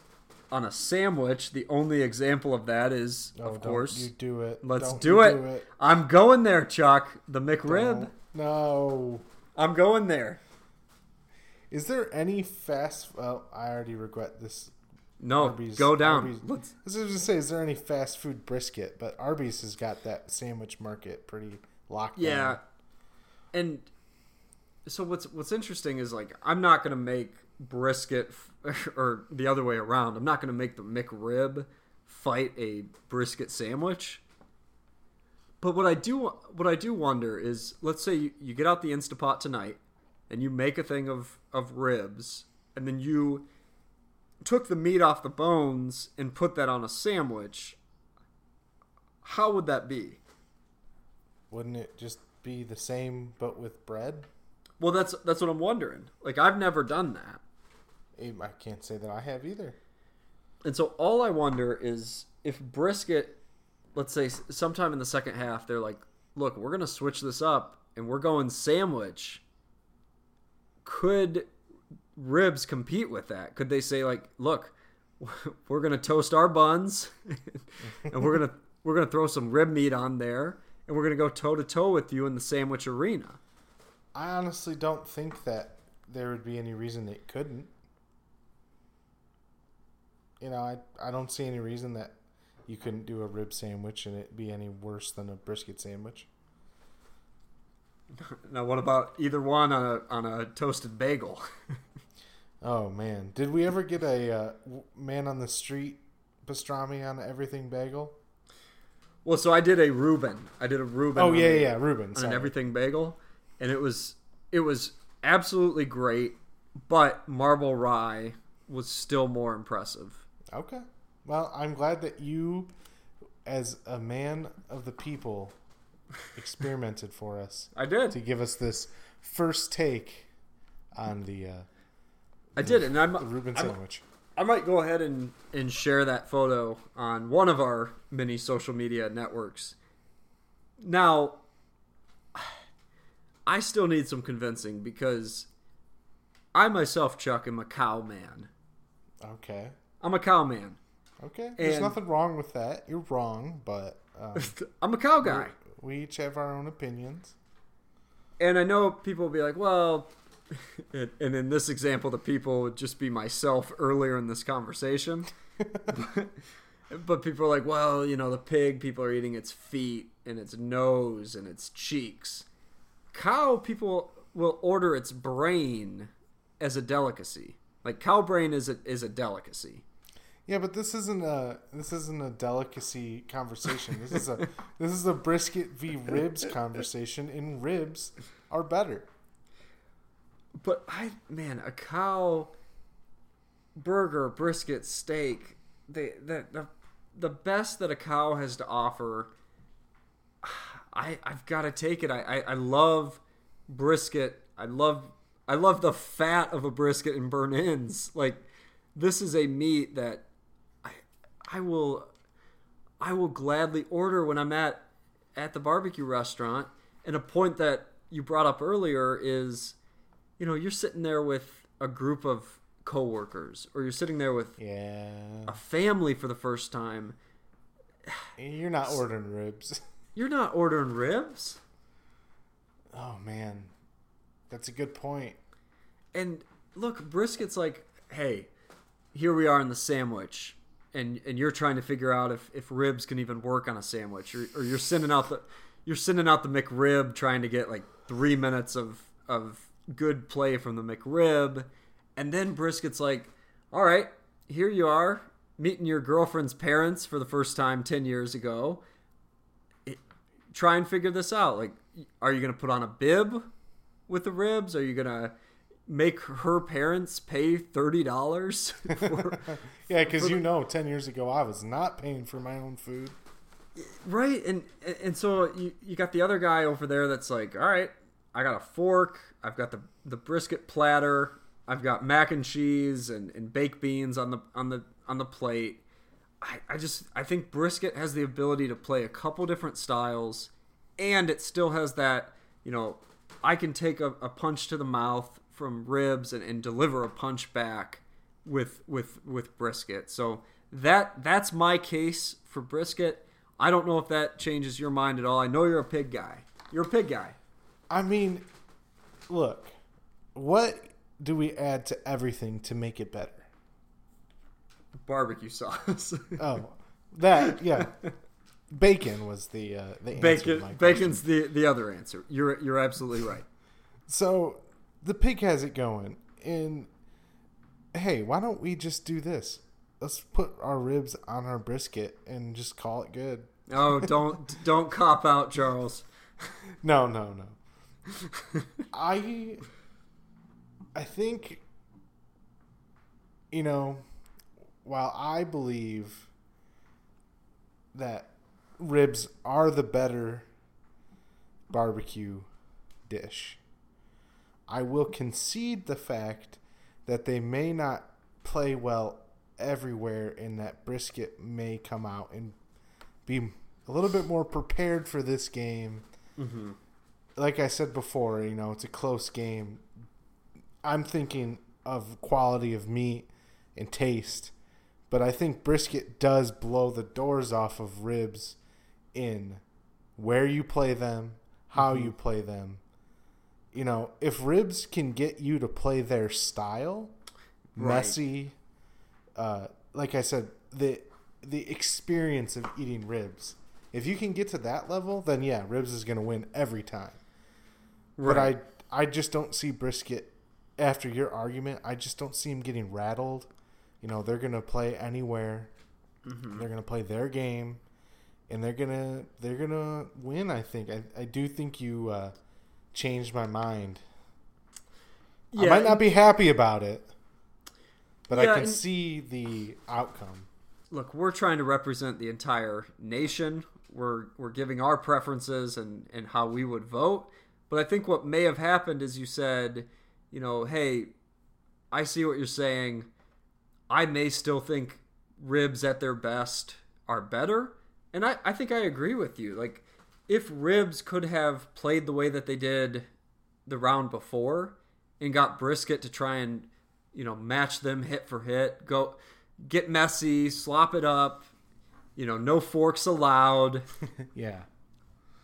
on a sandwich, the only example of that is Oh, of course you do it. Let's do you it. I'm going there, Chuck. The McRib. Don't. No. I'm going there. Is there any fast? Well, oh, I already regret this. No, Arby's- go down. Arby's- Let's, I was going to say, is there any fast food brisket? But Arby's has got that sandwich market pretty locked yeah. down. And so what's what's interesting is like I'm not gonna make brisket f- or the other way around. I'm not gonna make the McRib fight a brisket sandwich. But what I do what I do wonder is let's say you, you get out the Instapot tonight and you make a thing of, of ribs and then you took the meat off the bones and put that on a sandwich. How would that be? Wouldn't it just be the same but with bread? Well, that's that's what I'm wondering. Like I've never done that. I can't say that I have either. And so all I wonder is if brisket, let's say sometime in the second half, they're like, look, we're going to switch this up and we're going sandwich. Could ribs compete with that? Could they say like, look, we're going to toast our buns and we're going to we're going to throw some rib meat on there and we're going to go toe to toe with you in the sandwich arena. I honestly don't think that there would be any reason it couldn't. You know, I I don't see any reason that you couldn't do a rib sandwich and it be any worse than a brisket sandwich. Now, what about either one on a on a toasted bagel? Oh man, did we ever get a uh, man on the street pastrami on everything bagel? Well, so I did a Reuben. I did a Reuben. Oh yeah, a- yeah, Reuben. on an everything bagel, and it was it was absolutely great. But marble rye was still more impressive. Okay. Well, I'm glad that you, as a man of the people, experimented for us I did. to give us this first take on the uh, I did, and I'm, the Reuben I'm- sandwich. I might go ahead and, and share that photo on one of our many social media networks. Now, I still need some convincing because I myself, Chuck, am a cow man. Okay. I'm a cow man. Okay. There's nothing wrong with that. You're wrong, but um, I'm a cow guy. we each have our own opinions. And I know people will be like, well, and and in this example, the people would just be myself earlier in this conversation. but people are like, well, you know, the pig, people are eating its feet and its nose and its cheeks. Cow, people will order its brain as a delicacy. Like cow brain is a is a delicacy. Yeah, but this isn't a this isn't a delicacy conversation. This is a this is a brisket v ribs conversation, and ribs are better. But I man, a cow burger, brisket, steak, the the the, the best that a cow has to offer. I I've got to take it. I, I I love brisket. I love I love the fat of a brisket and burnt ends. Like this is a meat that I I will I will gladly order when I'm at at the barbecue restaurant. And a point that you brought up earlier is, you know, you're sitting there with a group of coworkers, or you're sitting there with Yeah. a family for the first time. You're not ordering ribs. You're not ordering ribs. Oh man. That's a good point. And look, brisket's like, hey, here we are in the sandwich, and and you're trying to figure out if, if ribs can even work on a sandwich, or, or you're sending out the you're sending out the McRib trying to get like three minutes of of good play from the McRib, and then brisket's like, all right, here you are meeting your girlfriend's parents for the first time ten years ago. It, try and figure this out. Like, are you gonna put on a bib with the ribs? Are you gonna make her parents pay thirty dollars? Yeah, because you know, ten years ago I was not paying for my own food. right, and and so you you got the other guy over there that's like, all right, I got a fork, I've got the the brisket platter, I've got mac and cheese and, and baked beans on the on the on the plate. I, I just I think brisket has the ability to play a couple different styles, and it still has that you know I can take a, a punch to the mouth from ribs and, and deliver a punch back with with with brisket. So that that's my case for brisket. I don't know if that changes your mind at all. I know you're a pig guy. You're a pig guy. I mean, look, what do we add to everything to make it better? Barbecue sauce. Oh, that yeah. Bacon was the uh, the Bacon bacon's the the other answer. You're you're absolutely right. So the pig has it going, and hey, why don't we just do this? Let's put our ribs on our brisket and just call it good. Oh, don't don't cop out, Charles. No, no, no. I I think you know, while I believe that ribs are the better barbecue dish, I will concede the fact that they may not play well everywhere and that brisket may come out and be a little bit more prepared for this game Mm-hmm. like I said before, you know, it's a close game. I'm thinking of quality of meat and taste, but I think brisket does blow the doors off of ribs in where you play them, how Mhm. you play them. You know, if ribs can get you to play their style, Right. messy, uh, like I said, the the experience of eating ribs. If you can get to that level, then yeah, ribs is going to win every time. But I I just don't see brisket after your argument. I just don't see him getting rattled. You know, they're going to play anywhere. Mhm. They're going to play their game and they're going to they're to win, I think. I I do think you uh changed my mind. I might not be happy about it, but I can see the outcome. look, we're trying to represent the entire nation. We're we're giving our preferences and and how we would vote. But I think what may have happened is you said, you know, hey, I see what you're saying. I may still think ribs at their best are better. And I, I think I agree with you. Like, if ribs could have played the way that they did the round before and got brisket to try and, you know, match them hit for hit, go get messy, slop it up, you know, no forks allowed. Yeah.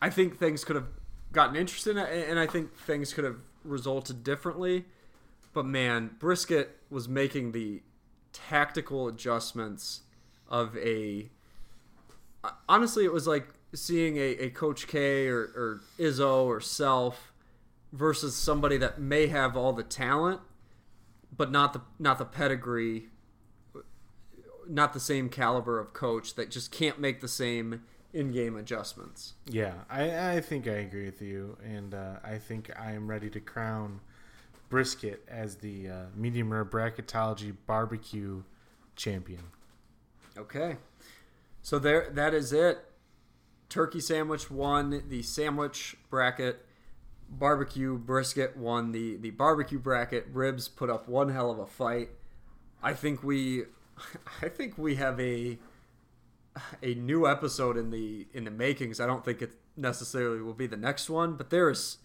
I think things could have gotten interesting, and I think things could have resulted differently. But man, Brisket was making the tactical adjustments of a. Honestly, it was like seeing a, a Coach K or, or Izzo or Self versus somebody that may have all the talent, but not the not the pedigree, not the same caliber of coach that just can't make the same in-game adjustments. Yeah, I, I think I agree with you, and uh, I think I am ready to crown brisket as the uh, medium rare bracketology barbecue champion. Okay. So there that is it. Turkey sandwich won the sandwich bracket. Barbecue brisket won the the barbecue bracket. Ribs put up one hell of a fight. I think we I think we have a a new episode in the in the makings. I don't think it necessarily will be the next one, but there is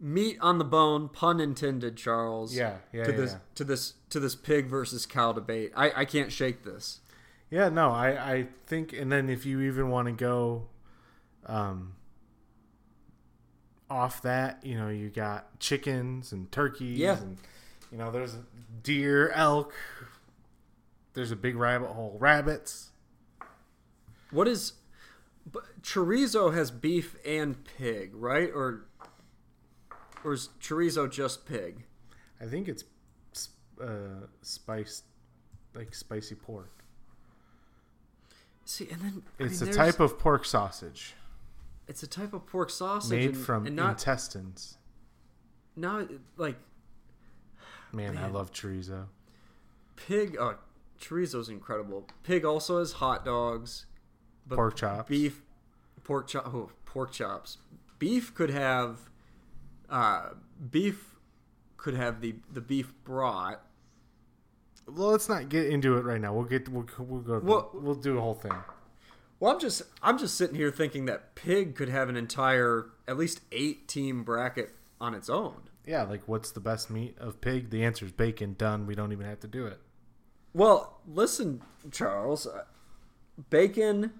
meat on the bone, pun intended, Charles. Yeah, yeah, To yeah, this yeah. to this to this pig versus cow debate. I I can't shake this. Yeah, no, I, I think, and then if you even want to go um, off that, you know, you got chickens and turkeys, Yeah. and you know, there's deer, elk. There's a big rabbit hole, rabbits. What is but chorizo has beef and pig, right? Or or is chorizo just pig? I think it's uh, spiced, like spicy pork. See, and then I It's mean, a type of pork sausage it's a type of pork sausage made and, from and not intestines. not like Man, I love chorizo. pig. Oh, chorizo's incredible. Pig also has hot dogs, but Pork chops. beef, pork chop, oh, pork chops. Beef could have, uh, beef could have the the beef brat. Well, let's not get into it right now. We'll get we'll, we'll go. Well- we'll do a whole thing. Well, I'm just I'm just sitting here thinking that pig could have an entire at least eight team bracket on its own. Yeah, like what's the best meat of pig? The answer is bacon. Done. We don't even have to do it. Well, listen, Charles, uh, bacon,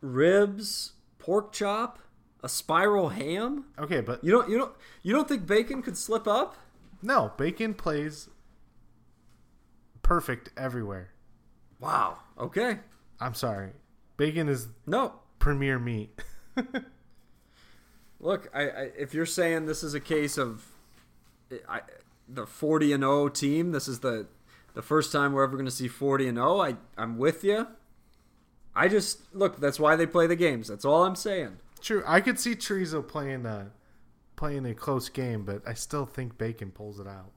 ribs, pork chop, a spiral ham. Okay, but You don't you don't you don't think bacon could slip up? no, bacon plays perfect everywhere. Wow. Okay. I'm sorry, bacon is No. premier meat. Look, I, I if you're saying this is a case of I, the 40 and 0 team, this is the the first time we're ever going to see 40 and 0. I I'm with you. I just look. That's why they play the games. That's all I'm saying. True, I could see chorizo playing a playing a close game, but I still think bacon pulls it out.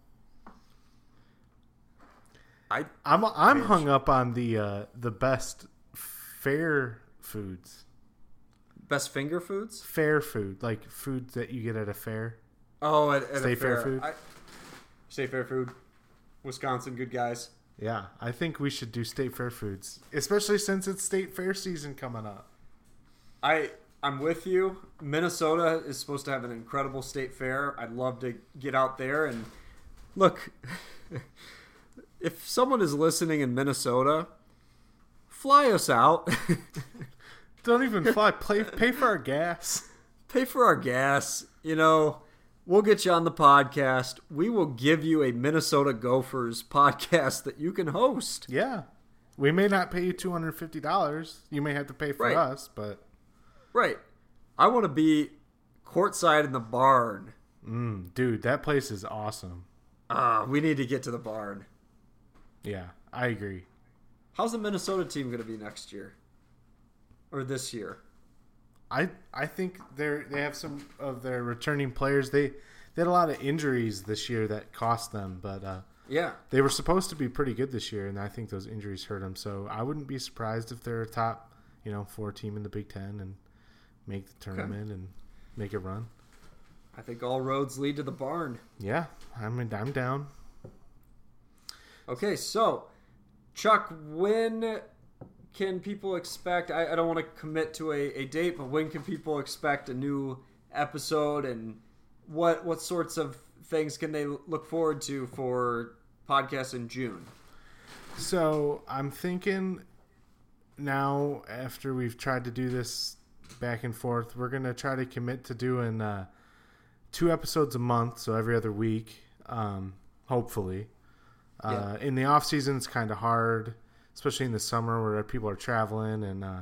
I I'm I'm hung up on the uh, the best fair foods. best finger foods. Fair food, like foods that you get at a fair. Oh, at, at Stay a Fair fair, Food? I, Stay fair food. Wisconsin, good guys. Yeah, I think we should do state fair foods, especially since it's state fair season coming up. I I'm with you. Minnesota is supposed to have an incredible state fair. I'd love to get out there and look. if someone is listening in Minnesota, fly us out. Don't even fly. Play, pay for our gas. Pay for our gas. You know, we'll get you on the podcast. We will give you a Minnesota Gophers podcast that you can host. Yeah, we may not pay you two hundred fifty dollars. You may have to pay for Right. us, but Right. I want to be courtside in the barn. mm, dude, that place is awesome. Ah, we need to get to the barn. Yeah, I agree. How's the Minnesota team going to be next year? Or this year? I I think they they have some of their returning players. They they had a lot of injuries this year that cost them, but uh, Yeah. they were supposed to be pretty good this year, and I think those injuries hurt them. So I wouldn't be surprised if they're a top, you know, four team in the Big Ten and make the tournament and make it run. I think all roads lead to the barn. Yeah, I'm I'm down. Okay, so Chuck, when can people expect? I, I don't want to commit to a, a date, but when can people expect a new episode, and what what sorts of things can they look forward to for podcasts in June? So I'm thinking now after we've tried to do this back and forth, we're gonna try to commit to doing uh, two episodes a month, so every other week, um, hopefully. Uh, in the off season, it's kind of hard, especially in the summer where people are traveling, and uh,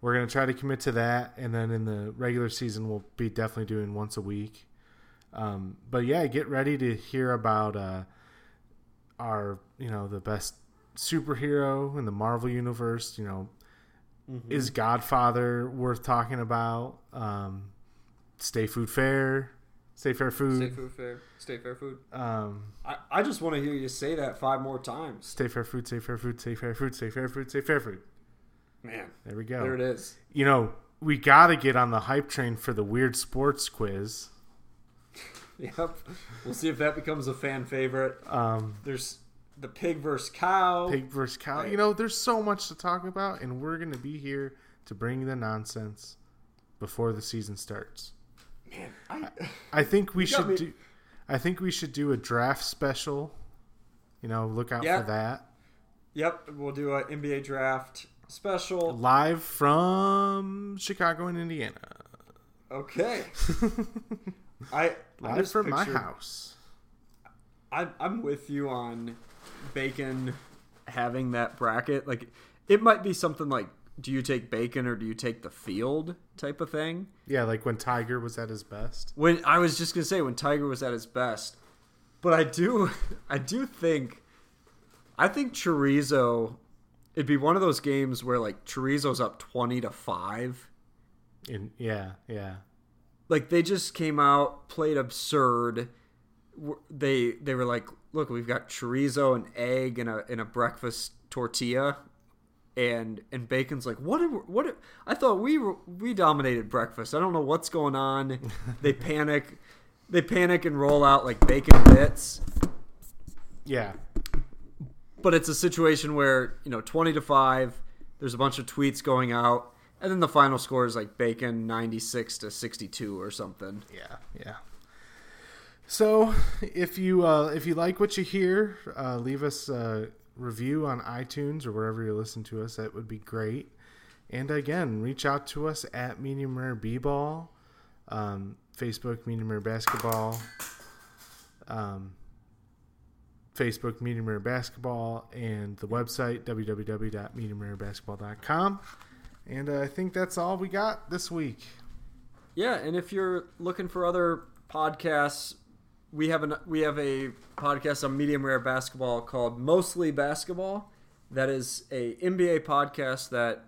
we're gonna try to commit to that. And then in the regular season, we'll be definitely doing once a week. Um, but yeah, get ready to hear about uh, our, you know, the best superhero in the Marvel universe. You know, is Godfather worth talking about? Um, Stay Food Fair, Stay fair food. Stay food fair. Stay fair food. Um, I, I just want to hear you say that five more times. stay fair food. Stay fair food. Stay fair food. Stay fair food. Stay fair food. Man, There we go. there it is. You know, we got to get on the hype train for the weird sports quiz. Yep. We'll see if that becomes a fan favorite. Um, There's the pig versus cow. pig versus cow. Right. You know, there's so much to talk about, and we're going to be here to bring the nonsense before the season starts. Man, I, I think we should me- do. I think we should do a draft special. You know, look out Yeah. for that. yep. We'll do an NBA draft special. Live from Chicago and Indiana. Okay. I I Live just from my house. I'm I'm with you on Bacon having that bracket. Like it might be something like do you take Bacon or do you take the field type of thing. Yeah, like when Tiger was at his best. When I was just gonna say when Tiger was at his best, but I do I do think I think Chorizo it'd be one of those games where like Chorizo's up twenty to five. In yeah, yeah. like they just came out played absurd they they were like look we've got chorizo and egg and a and a breakfast tortilla and and bacon's like what are, what are, i thought we were we dominated breakfast i don't know what's going on they panic they panic and roll out like bacon bits Yeah. but it's a situation where you know 20 to 5 there's a bunch of tweets going out and then the final score is like bacon 96 to 62 or something Yeah, yeah. So, if you uh, if you like what you hear, uh, leave us a review on iTunes or wherever you listen to us. That would be great. And again, reach out to us at Medium Rare B Ball, um, Facebook Medium Rare Basketball, um, Facebook Medium Rare Basketball, and the website www.mediumrarebasketball.com. And uh, I think that's all we got this week. Yeah, and if you're looking for other podcasts, we have an we have a podcast on medium rare basketball called Mostly Basketball. That is a NBA podcast that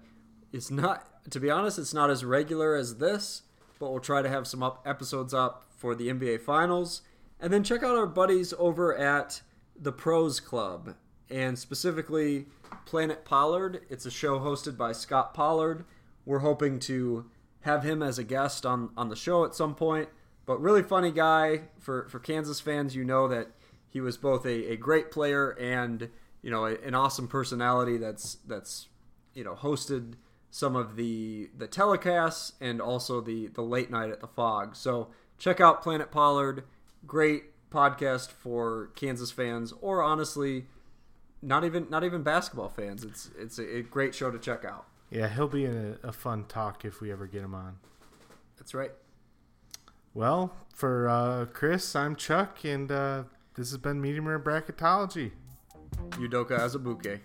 is not to be honest, it's not as regular as this, but we'll try to have some up episodes up for the NBA finals. And then check out our buddies over at the Pros Club and specifically Planet Pollard. It's a show hosted by Scott Pollard. We're hoping to have him as a guest on, on the show at some point. But really funny guy for, for Kansas fans. You know that he was both a, a great player and you know a- an awesome personality. That's that's you know hosted some of the the telecasts and also the the late night at the Phog. So check out Planet Pollard. Great podcast for Kansas fans, or honestly, not even not even basketball fans. It's it's a, a great show to check out. Yeah, he'll be a, a fun talk if we ever get him on. That's right. Well, for uh, Chris, I'm Chuck, and uh, this has been Medium Bracketology. Udoka Azubuike.